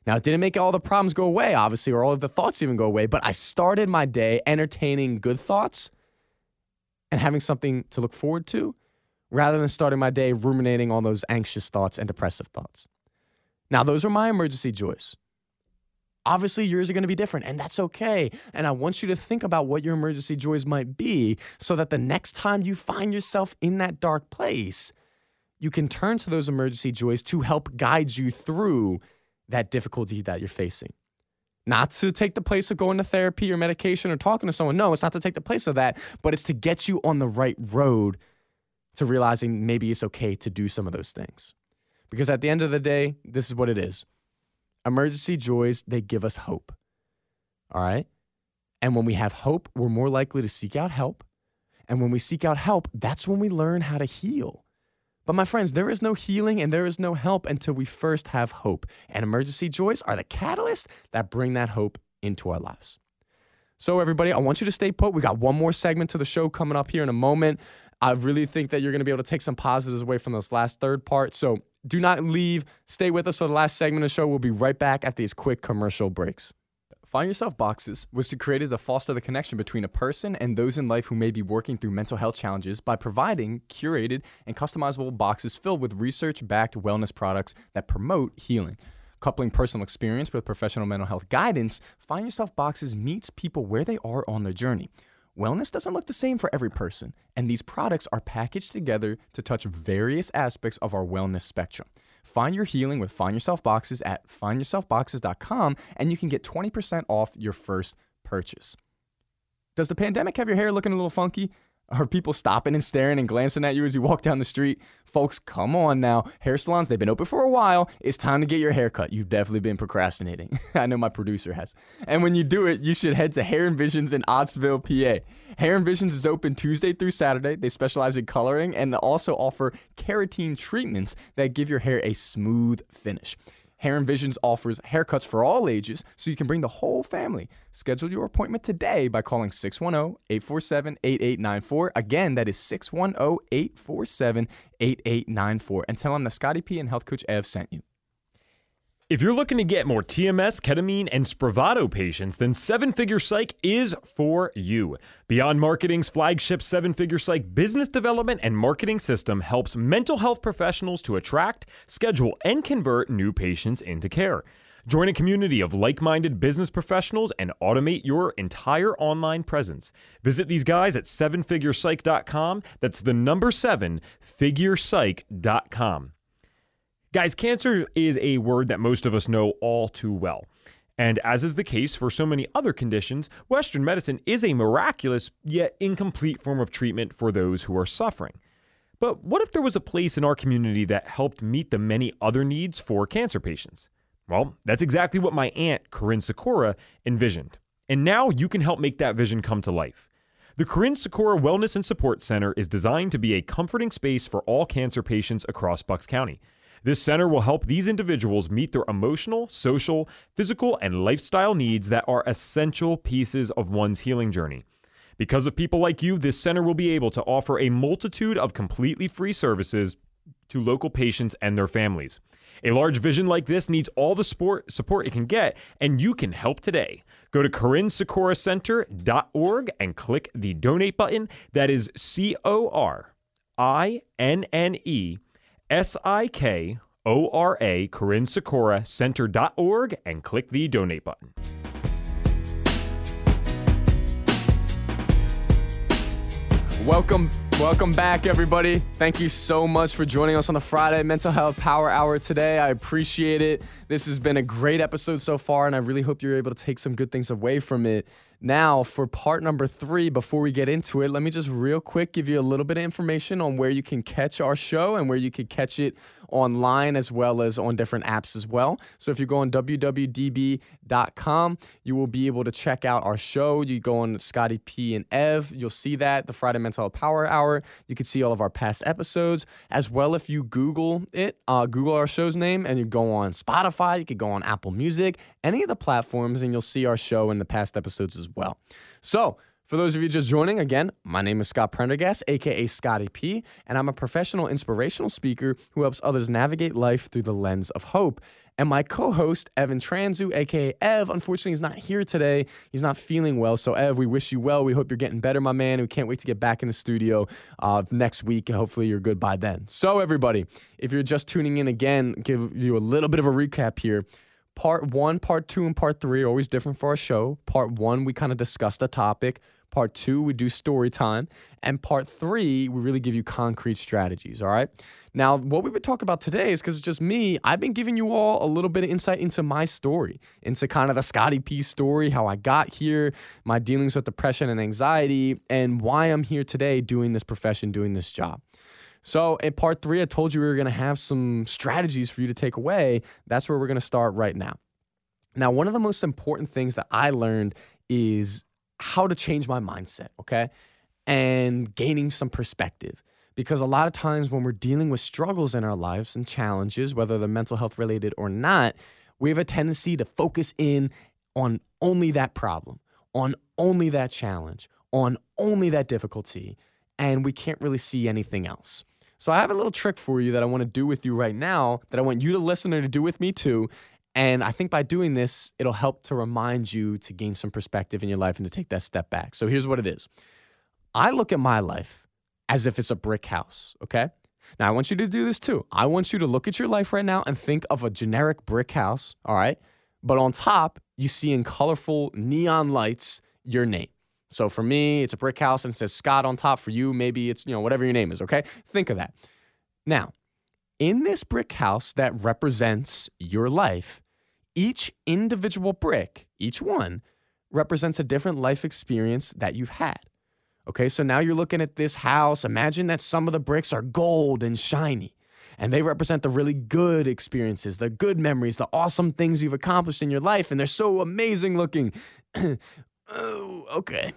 Now, it didn't make all the problems go away, obviously, or all of the thoughts even go away, but I started my day entertaining good thoughts and having something to look forward to rather than starting my day ruminating on those anxious thoughts and depressive thoughts. Now, those are my emergency joys. Obviously, yours are going to be different, and that's okay. And I want you to think about what your emergency joys might be so that the next time you find yourself in that dark place, you can turn to those emergency joys to help guide you through that difficulty that you're facing. Not to take the place of going to therapy or medication or talking to someone. No, it's not to take the place of that, but it's to get you on the right road to realizing maybe it's okay to do some of those things. Because at the end of the day, this is what it is emergency joys, they give us hope. All right? And when we have hope, we're more likely to seek out help. And when we seek out help, that's when we learn how to heal. But my friends, there is no healing and there is no help until we first have hope. And emergency joys are the catalyst that bring that hope into our lives. So, everybody, I want you to stay put. We got one more segment to the show coming up here in a moment. I really think that you're going to be able to take some positives away from this last third part. So, do not leave. Stay with us for the last segment of the show. We'll be right back after these quick commercial breaks. Find Yourself Boxes was created to foster the connection between a person and those in life who may be working through mental health challenges by providing curated and customizable boxes filled with research backed wellness products that promote healing. Coupling personal experience with professional mental health guidance, Find Yourself Boxes meets people where they are on their journey. Wellness doesn't look the same for every person, and these products are packaged together to touch various aspects of our wellness spectrum. Find your healing with Find Yourself Boxes at findyourselfboxes.com and you can get 20% off your first purchase. Does the pandemic have your hair looking a little funky? Are people stopping and staring and glancing at you as you walk down the street? Folks, come on now. Hair salons, they've been open for a while. It's time to get your hair cut. You've definitely been procrastinating. I know my producer has. And when you do it, you should head to Hair Envisions in Ottsville, PA. Hair Envisions is open Tuesday through Saturday. They specialize in coloring and also offer keratin treatments that give your hair a smooth finish. Hair Envisions offers haircuts for all ages, so you can bring the whole family. Schedule your appointment today by calling 610 847 8894. Again, that is 610 847 8894. And tell them that Scotty P and Health Coach Ev sent you. If you're looking to get more TMS, ketamine, and Spravato patients, then Seven Figure Psych is for you. Beyond Marketing's flagship Seven Figure Psych business development and marketing system helps mental health professionals to attract, schedule, and convert new patients into care. Join a community of like minded business professionals and automate your entire online presence. Visit these guys at sevenfigurepsych.com. That's the number seven, figurepsych.com. Guys, cancer is a word that most of us know all too well. And as is the case for so many other conditions, Western medicine is a miraculous yet incomplete form of treatment for those who are suffering. But what if there was a place in our community that helped meet the many other needs for cancer patients? Well, that's exactly what my aunt, Corinne Sikora, envisioned. And now you can help make that vision come to life. The Corinne Sikora Wellness and Support Center is designed to be a comforting space for all cancer patients across Bucks County. This center will help these individuals meet their emotional, social, physical, and lifestyle needs that are essential pieces of one's healing journey. Because of people like you, this center will be able to offer a multitude of completely free services to local patients and their families. A large vision like this needs all the support, it can get, and you can help today. Go to CorinneSikora and click the donate button. That is C O R I N N E S I K O R A, CorinneSikora and click the donate button. Welcome, welcome back, everybody. Thank you so much for joining us on the Friday Mental Health Power Hour today. I appreciate it. This has been a great episode so far, and I really hope you're able to take some good things away from it. Now, for part number three, before we get into it, let me just real quick give you a little bit of information on where you can catch our show and where you can catch it online as well as on different apps as well. So if you go on www.db.com, you will be able to check out our show. You go on Scotty P and Ev, you'll see that, the Friday Mental Power Hour. You can see all of our past episodes as well if you Google it, uh, Google our show's name, and you go on Spotify, you could go on Apple Music, any of the platforms, and you'll see our show in the past episodes as well. So, for those of you just joining, again, my name is Scott Prendergast, aka Scotty P, and I'm a professional inspirational speaker who helps others navigate life through the lens of hope. And my co host, Evan Transue, aka Ev, unfortunately, is not here today. He's not feeling well. So, Ev, we wish you well. We hope you're getting better, my man. We can't wait to get back in the studio uh, next week. Hopefully, you're good by then. So, everybody, if you're just tuning in again, give you a little bit of a recap here. Part one, part two, and part three are always different for our show. Part one, we kind of discussed a topic. Part two, we do story time. And part three, we really give you concrete strategies. All right. Now, what we would talk about today is because it's just me, I've been giving you all a little bit of insight into my story, into kind of the Scotty P story, how I got here, my dealings with depression and anxiety, and why I'm here today doing this profession, doing this job. So, in part three, I told you we were going to have some strategies for you to take away. That's where we're going to start right now. Now, one of the most important things that I learned is how to change my mindset, okay? And gaining some perspective. Because a lot of times when we're dealing with struggles in our lives and challenges, whether they're mental health related or not, we have a tendency to focus in on only that problem, on only that challenge, on only that difficulty, and we can't really see anything else. So I have a little trick for you that I want to do with you right now that I want you to listen or to do with me too. And I think by doing this, it'll help to remind you to gain some perspective in your life and to take that step back. So here's what it is I look at my life as if it's a brick house, okay? Now, I want you to do this too. I want you to look at your life right now and think of a generic brick house, all right? But on top, you see in colorful neon lights your name. So for me, it's a brick house and it says Scott on top. For you, maybe it's, you know, whatever your name is, okay? Think of that. Now, in this brick house that represents your life, each individual brick, each one, represents a different life experience that you've had. Okay, so now you're looking at this house. Imagine that some of the bricks are gold and shiny, and they represent the really good experiences, the good memories, the awesome things you've accomplished in your life, and they're so amazing looking. oh, okay.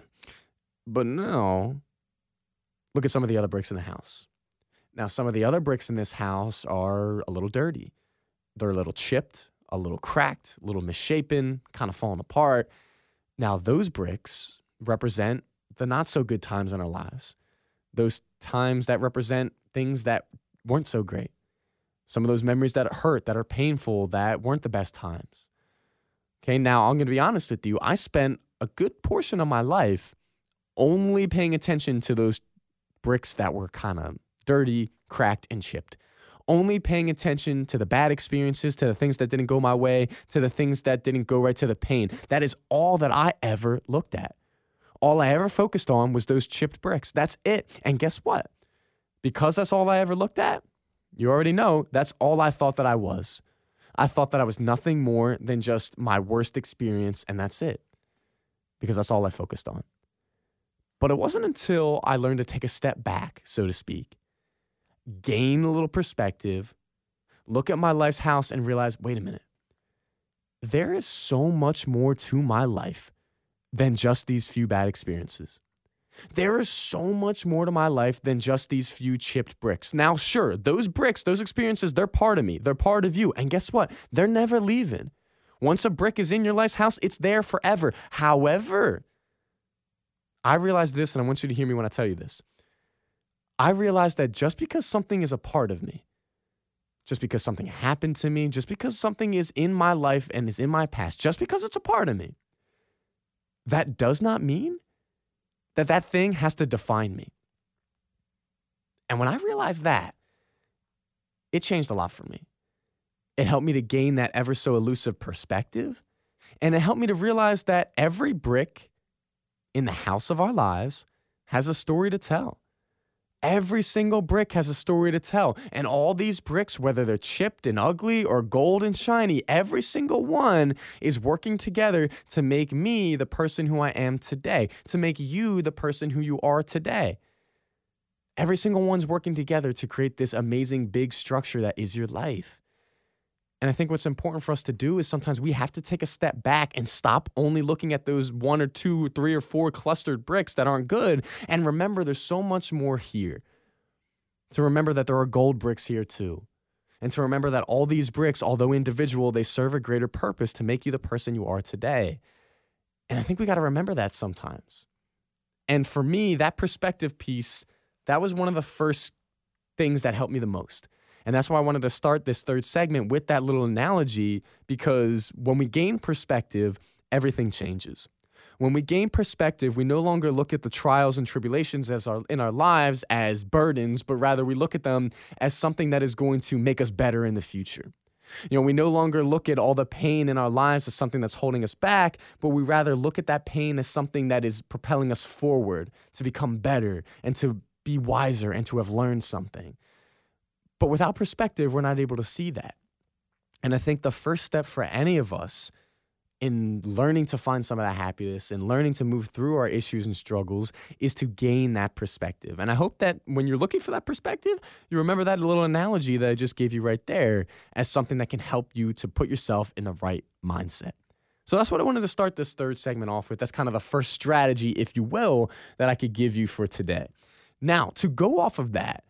But now, look at some of the other bricks in the house. Now, some of the other bricks in this house are a little dirty. They're a little chipped, a little cracked, a little misshapen, kind of falling apart. Now, those bricks represent the not so good times in our lives, those times that represent things that weren't so great, some of those memories that hurt, that are painful, that weren't the best times. Okay, now I'm going to be honest with you. I spent a good portion of my life only paying attention to those bricks that were kind of dirty, cracked, and chipped only paying attention to the bad experiences, to the things that didn't go my way, to the things that didn't go right, to the pain. That is all that I ever looked at. All I ever focused on was those chipped bricks. That's it. And guess what? Because that's all I ever looked at, you already know that's all I thought that I was. I thought that I was nothing more than just my worst experience, and that's it. Because that's all I focused on. But it wasn't until I learned to take a step back, so to speak, gain a little perspective, look at my life's house and realize wait a minute, there is so much more to my life than just these few bad experiences. There is so much more to my life than just these few chipped bricks. Now, sure, those bricks, those experiences, they're part of me. They're part of you. And guess what? They're never leaving. Once a brick is in your life's house, it's there forever. However, I realize this, and I want you to hear me when I tell you this. I realized that just because something is a part of me, just because something happened to me, just because something is in my life and is in my past, just because it's a part of me, that does not mean that that thing has to define me. And when I realized that, it changed a lot for me. It helped me to gain that ever so elusive perspective. And it helped me to realize that every brick in the house of our lives has a story to tell. Every single brick has a story to tell. And all these bricks, whether they're chipped and ugly or gold and shiny, every single one is working together to make me the person who I am today, to make you the person who you are today. Every single one's working together to create this amazing big structure that is your life. And I think what's important for us to do is sometimes we have to take a step back and stop only looking at those one or two, three or four clustered bricks that aren't good and remember there's so much more here. To remember that there are gold bricks here too. And to remember that all these bricks, although individual, they serve a greater purpose to make you the person you are today. And I think we got to remember that sometimes. And for me, that perspective piece, that was one of the first things that helped me the most. And that's why I wanted to start this third segment with that little analogy because when we gain perspective, everything changes. When we gain perspective, we no longer look at the trials and tribulations as our in our lives as burdens, but rather we look at them as something that is going to make us better in the future. You know, we no longer look at all the pain in our lives as something that's holding us back, but we rather look at that pain as something that is propelling us forward to become better and to be wiser and to have learned something. But without perspective, we're not able to see that. And I think the first step for any of us in learning to find some of that happiness and learning to move through our issues and struggles is to gain that perspective. And I hope that when you're looking for that perspective, you remember that little analogy that I just gave you right there as something that can help you to put yourself in the right mindset. So that's what I wanted to start this third segment off with. That's kind of the first strategy, if you will, that I could give you for today. Now, to go off of that,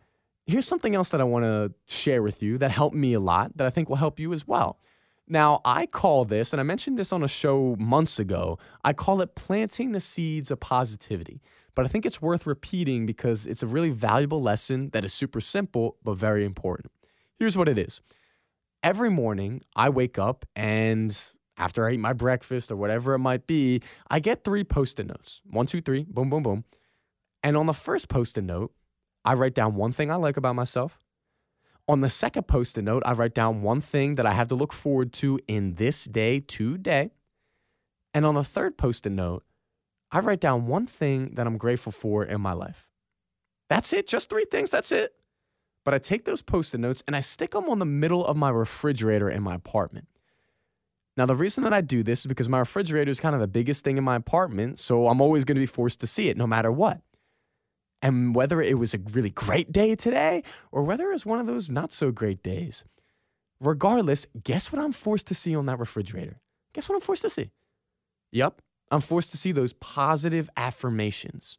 here's something else that I want to share with you that helped me a lot that I think will help you as well. Now, I call this, and I mentioned this on a show months ago, I call it planting the seeds of positivity. But I think it's worth repeating because it's a really valuable lesson that is super simple, but very important. Here's what it is every morning, I wake up and after I eat my breakfast or whatever it might be, I get three post it notes one, two, three, boom, boom, boom. And on the first post it note, I write down one thing I like about myself. On the second post it note, I write down one thing that I have to look forward to in this day today. And on the third post it note, I write down one thing that I'm grateful for in my life. That's it, just three things, that's it. But I take those post it notes and I stick them on the middle of my refrigerator in my apartment. Now, the reason that I do this is because my refrigerator is kind of the biggest thing in my apartment, so I'm always going to be forced to see it no matter what. And whether it was a really great day today or whether it was one of those not so great days, regardless, guess what I'm forced to see on that refrigerator? Guess what I'm forced to see? Yep, I'm forced to see those positive affirmations.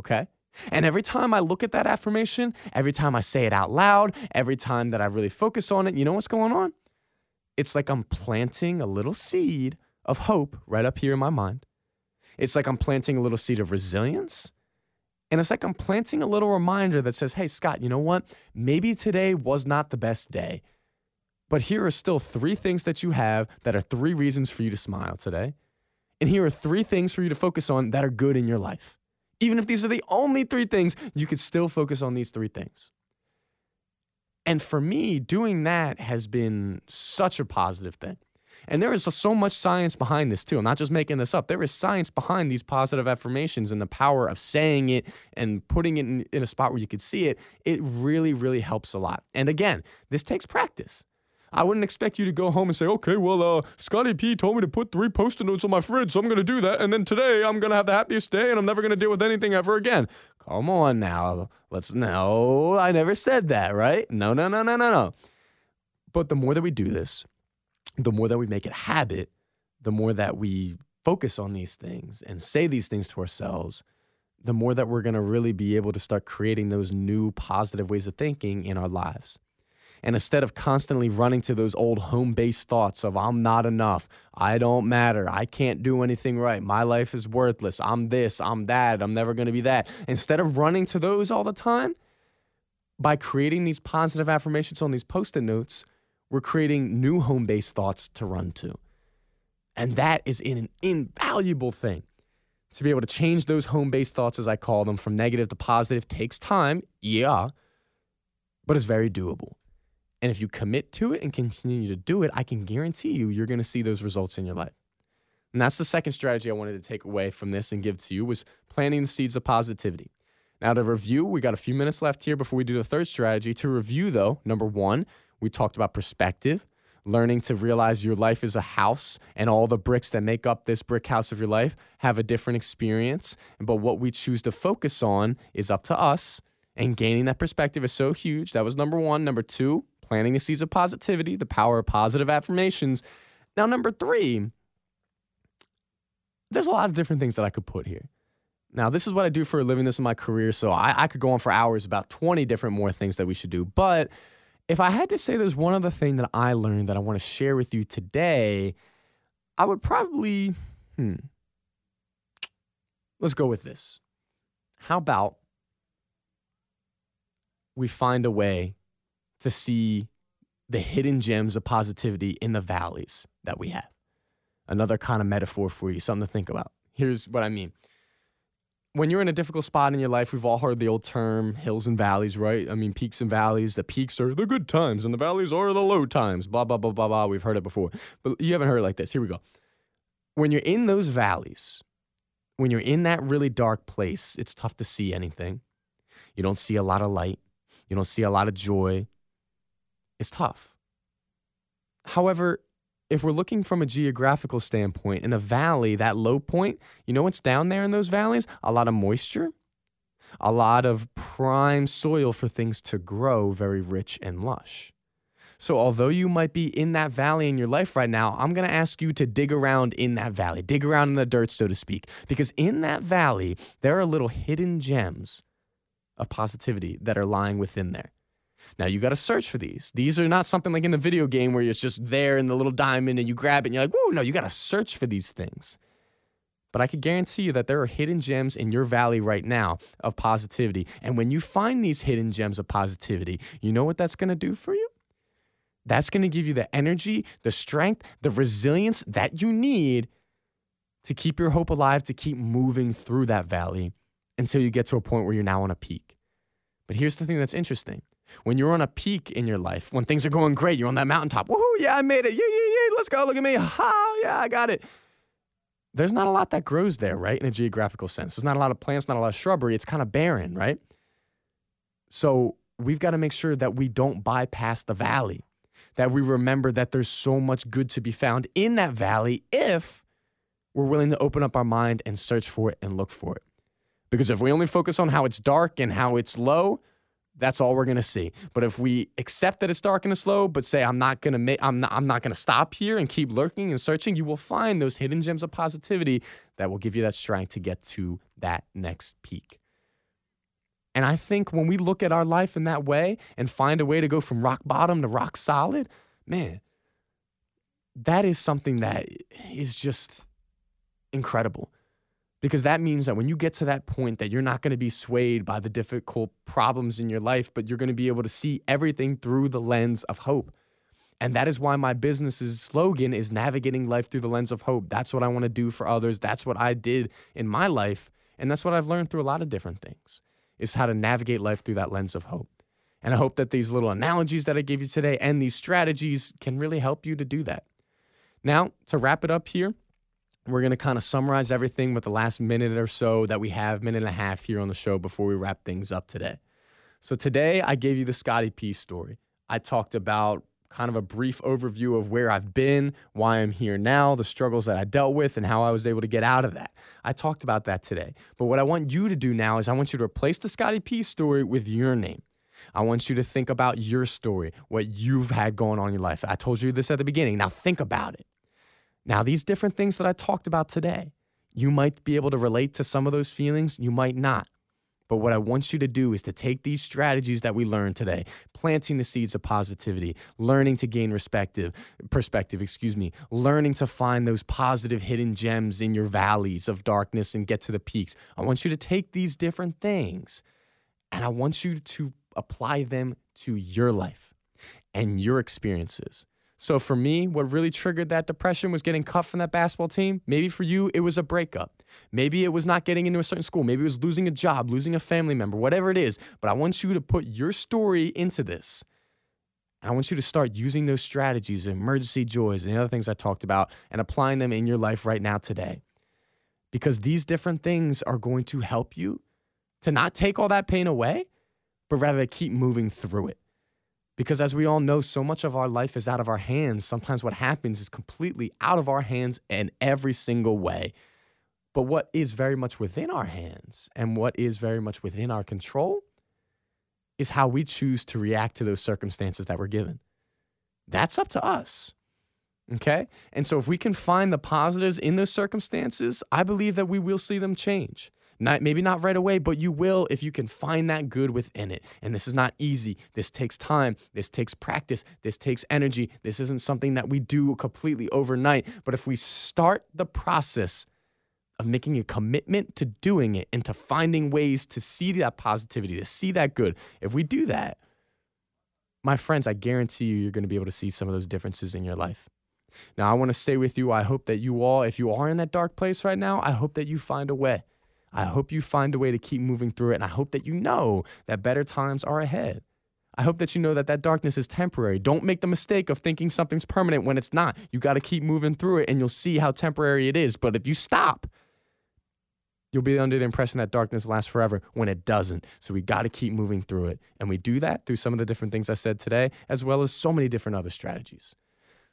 Okay? And every time I look at that affirmation, every time I say it out loud, every time that I really focus on it, you know what's going on? It's like I'm planting a little seed of hope right up here in my mind. It's like I'm planting a little seed of resilience and it's like I'm planting a little reminder that says, hey, Scott, you know what? Maybe today was not the best day, but here are still three things that you have that are three reasons for you to smile today. And here are three things for you to focus on that are good in your life. Even if these are the only three things, you could still focus on these three things. And for me, doing that has been such a positive thing. And there is so much science behind this too. I'm not just making this up. There is science behind these positive affirmations and the power of saying it and putting it in, in a spot where you could see it. It really, really helps a lot. And again, this takes practice. I wouldn't expect you to go home and say, okay, well, uh, Scotty P told me to put three post-it notes on my fridge, so I'm going to do that. And then today I'm going to have the happiest day and I'm never going to deal with anything ever again. Come on now. Let's, no, I never said that, right? No, no, no, no, no, no. But the more that we do this, the more that we make it habit, the more that we focus on these things and say these things to ourselves, the more that we're going to really be able to start creating those new positive ways of thinking in our lives. And instead of constantly running to those old home based thoughts of, I'm not enough, I don't matter, I can't do anything right, my life is worthless, I'm this, I'm that, I'm never gonna be that. Instead of running to those all the time, by creating these positive affirmations on these post it notes, we're creating new home based thoughts to run to. And that is an invaluable thing. To be able to change those home based thoughts, as I call them, from negative to positive takes time, yeah, but it's very doable. And if you commit to it and continue to do it, I can guarantee you, you're going to see those results in your life. And that's the second strategy I wanted to take away from this and give to you was planting the seeds of positivity. Now to review, we got a few minutes left here before we do the third strategy. To review though, number 1, we talked about perspective, learning to realize your life is a house and all the bricks that make up this brick house of your life have a different experience, but what we choose to focus on is up to us. And gaining that perspective is so huge. That was number 1, number 2, planting the seeds of positivity, the power of positive affirmations. Now, number three, there's a lot of different things that I could put here. Now, this is what I do for a living. This is my career. So I, I could go on for hours about 20 different more things that we should do. But if I had to say there's one other thing that I learned that I want to share with you today, I would probably, hmm, let's go with this. How about we find a way to see the hidden gems of positivity in the valleys that we have. Another kind of metaphor for you, something to think about. Here's what I mean. When you're in a difficult spot in your life, we've all heard the old term hills and valleys, right? I mean, peaks and valleys. The peaks are the good times and the valleys are the low times, blah, blah, blah, blah, blah. We've heard it before. But you haven't heard it like this. Here we go. When you're in those valleys, when you're in that really dark place, it's tough to see anything. You don't see a lot of light. You don't see a lot of joy It's tough. However, if we're looking from a geographical standpoint, in a valley, that low point, you know what's down there in those valleys? A lot of moisture, a lot of prime soil for things to grow very rich and lush. So, although you might be in that valley in your life right now, I'm going to ask you to dig around in that valley, dig around in the dirt, so to speak, because in that valley, there are little hidden gems of positivity that are lying within there. Now you got to search for these. These are not something like in a video game where it's just there in the little diamond and you grab it and you're like, whoa, no, you got to search for these things. But I can guarantee you that there are hidden gems in your valley right now of positivity. And when you find these hidden gems of positivity, you know what that's going to do for you? That's going to give you the energy, the strength, the resilience that you need to keep your hope alive, to keep moving through that valley until you get to a point where you're now on a peak. But here's the thing that's interesting when you're on a peak in your life, when things are going great, you're on that mountaintop. Woohoo, yeah, I made it. Yeah, yeah, yeah, let's go. Look at me. Ha, yeah, I got it. There's not a lot that grows there, right? In a geographical sense. There's not a lot of plants, not a lot of shrubbery. It's kind of barren, right? So we've got to make sure that we don't bypass the valley, that we remember that there's so much good to be found in that valley if we're willing to open up our mind and search for it and look for it. Because if we only focus on how it's dark and how it's low, that's all we're gonna see. But if we accept that it's dark and slow, but say I'm not gonna make, I'm not, I'm not gonna stop here and keep lurking and searching, you will find those hidden gems of positivity that will give you that strength to get to that next peak. And I think when we look at our life in that way and find a way to go from rock bottom to rock solid, man, that is something that is just incredible because that means that when you get to that point that you're not going to be swayed by the difficult problems in your life but you're going to be able to see everything through the lens of hope. And that is why my business's slogan is navigating life through the lens of hope. That's what i want to do for others. That's what i did in my life. And that's what i've learned through a lot of different things is how to navigate life through that lens of hope. And i hope that these little analogies that i gave you today and these strategies can really help you to do that. Now to wrap it up here we're going to kind of summarize everything with the last minute or so that we have, minute and a half here on the show before we wrap things up today. So today I gave you the Scotty P story. I talked about kind of a brief overview of where I've been, why I'm here now, the struggles that I dealt with, and how I was able to get out of that. I talked about that today. But what I want you to do now is I want you to replace the Scotty P story with your name. I want you to think about your story, what you've had going on in your life. I told you this at the beginning. Now think about it. Now, these different things that I talked about today, you might be able to relate to some of those feelings, you might not. But what I want you to do is to take these strategies that we learned today, planting the seeds of positivity, learning to gain perspective, perspective, excuse me, learning to find those positive hidden gems in your valleys of darkness and get to the peaks. I want you to take these different things and I want you to apply them to your life and your experiences. So for me, what really triggered that depression was getting cut from that basketball team. Maybe for you, it was a breakup. Maybe it was not getting into a certain school. Maybe it was losing a job, losing a family member, whatever it is. But I want you to put your story into this. And I want you to start using those strategies, emergency joys, and the other things I talked about, and applying them in your life right now today. Because these different things are going to help you to not take all that pain away, but rather to keep moving through it. Because as we all know, so much of our life is out of our hands. Sometimes what happens is completely out of our hands in every single way. But what is very much within our hands and what is very much within our control is how we choose to react to those circumstances that we're given. That's up to us. Okay? And so if we can find the positives in those circumstances, I believe that we will see them change. Not maybe not right away, but you will if you can find that good within it. And this is not easy. This takes time. This takes practice. This takes energy. This isn't something that we do completely overnight. But if we start the process of making a commitment to doing it and to finding ways to see that positivity, to see that good, if we do that, my friends, I guarantee you, you're going to be able to see some of those differences in your life. Now, I want to stay with you. I hope that you all, if you are in that dark place right now, I hope that you find a way. I hope you find a way to keep moving through it. And I hope that you know that better times are ahead. I hope that you know that that darkness is temporary. Don't make the mistake of thinking something's permanent when it's not. You got to keep moving through it and you'll see how temporary it is. But if you stop, you'll be under the impression that darkness lasts forever when it doesn't. So we got to keep moving through it. And we do that through some of the different things I said today, as well as so many different other strategies.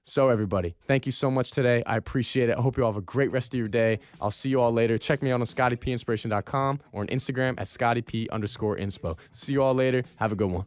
So, everybody, thank you so much today. I appreciate it. I hope you all have a great rest of your day. I'll see you all later. Check me out on scottypinspiration.com or on Instagram at scottyp underscore inspo. See you all later. Have a good one.